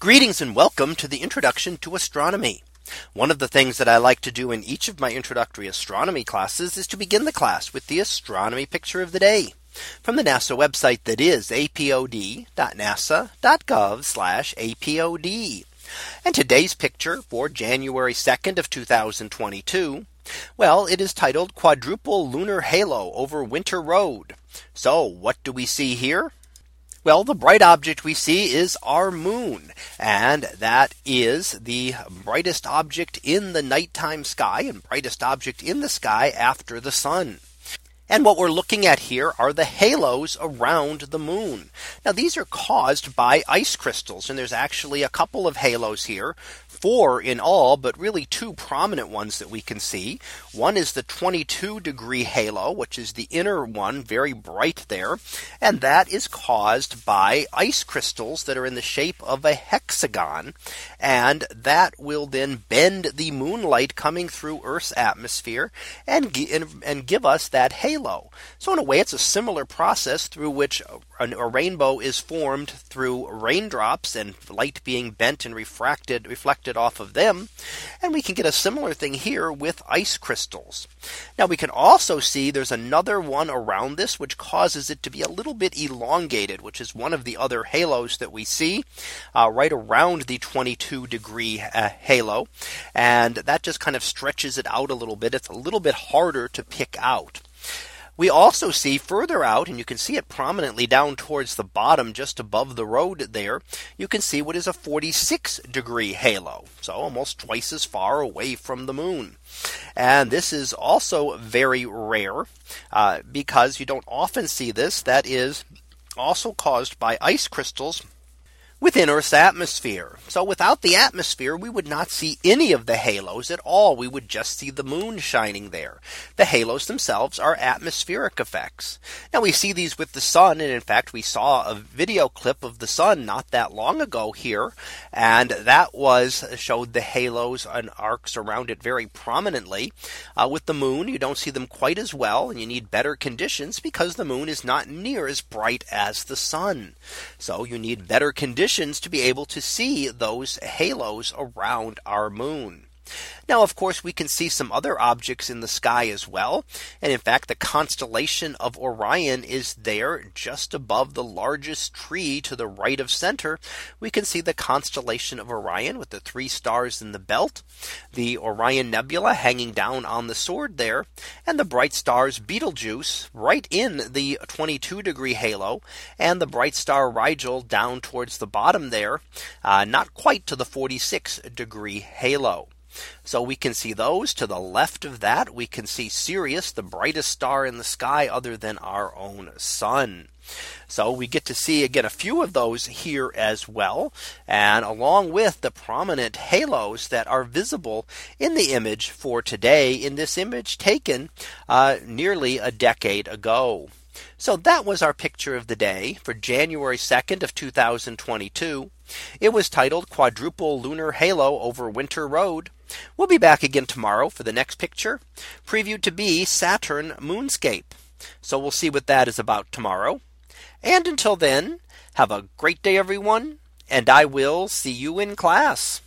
Greetings and welcome to the introduction to astronomy. One of the things that I like to do in each of my introductory astronomy classes is to begin the class with the astronomy picture of the day from the NASA website that is apod.nasa.gov apod. And today's picture for January 2nd of 2022. Well, it is titled quadruple lunar halo over winter road. So what do we see here? Well, the bright object we see is our moon. And that is the brightest object in the nighttime sky and brightest object in the sky after the sun. And what we're looking at here are the halos around the moon. Now these are caused by ice crystals and there's actually a couple of halos here four in all, but really two prominent ones that we can see. One is the 22 degree halo, which is the inner one very bright there. And that is caused by ice crystals that are in the shape of a hexagon. And that will then bend the moonlight coming through Earth's atmosphere and, and, give us that halo. So in a way, it's a similar process through which a rainbow is formed through raindrops and light being bent and refracted reflected off of them. And we can get a similar thing here with ice crystals. Now we can also see there's another one around this which causes it to be a little bit elongated, which is one of the other halos that we see uh, right around the 22 degree uh, halo. And that just kind of stretches it out a little bit. It's a little bit harder to pick out. We also see further out and you can see it prominently down towards the bottom just above the road there. You can see what is a 46 degree halo. So almost twice as far away from the moon. And this is also very rare uh, because you don't often see this. That is also caused by ice crystals within Earth's atmosphere. So without the atmosphere, we would not see any of the halos at all. We would just see the moon shining there. The halos themselves are atmospheric effects. Now we see these with the sun. And in fact, we saw a video clip of the sun not that long ago here. And that was showed the halos and arcs around it very prominently. Uh, with the moon, you don't see them quite as well. And you need better conditions because the moon is not near as bright as the sun. So you need better conditions to be able to see those halos around our moon. Now, of course, we can see some other objects in the sky as well. And in fact, the constellation of Orion is there just above the largest tree to the right of center. We can see the constellation of Orion with the three stars in the belt, the Orion Nebula hanging down on the sword there, and the bright stars Betelgeuse right in the 22 degree halo, and the bright star Rigel down towards the bottom there, uh, not quite to the 46 degree halo. So we can see those to the left of that. We can see Sirius, the brightest star in the sky other than our own sun. So we get to see again a few of those here as well. And along with the prominent halos that are visible in the image for today in this image taken uh, nearly a decade ago. So that was our picture of the day for January 2nd of 2022. It was titled quadruple lunar halo over winter road. We'll be back again tomorrow for the next picture previewed to be Saturn moonscape. So we'll see what that is about tomorrow. And until then, have a great day, everyone. And I will see you in class.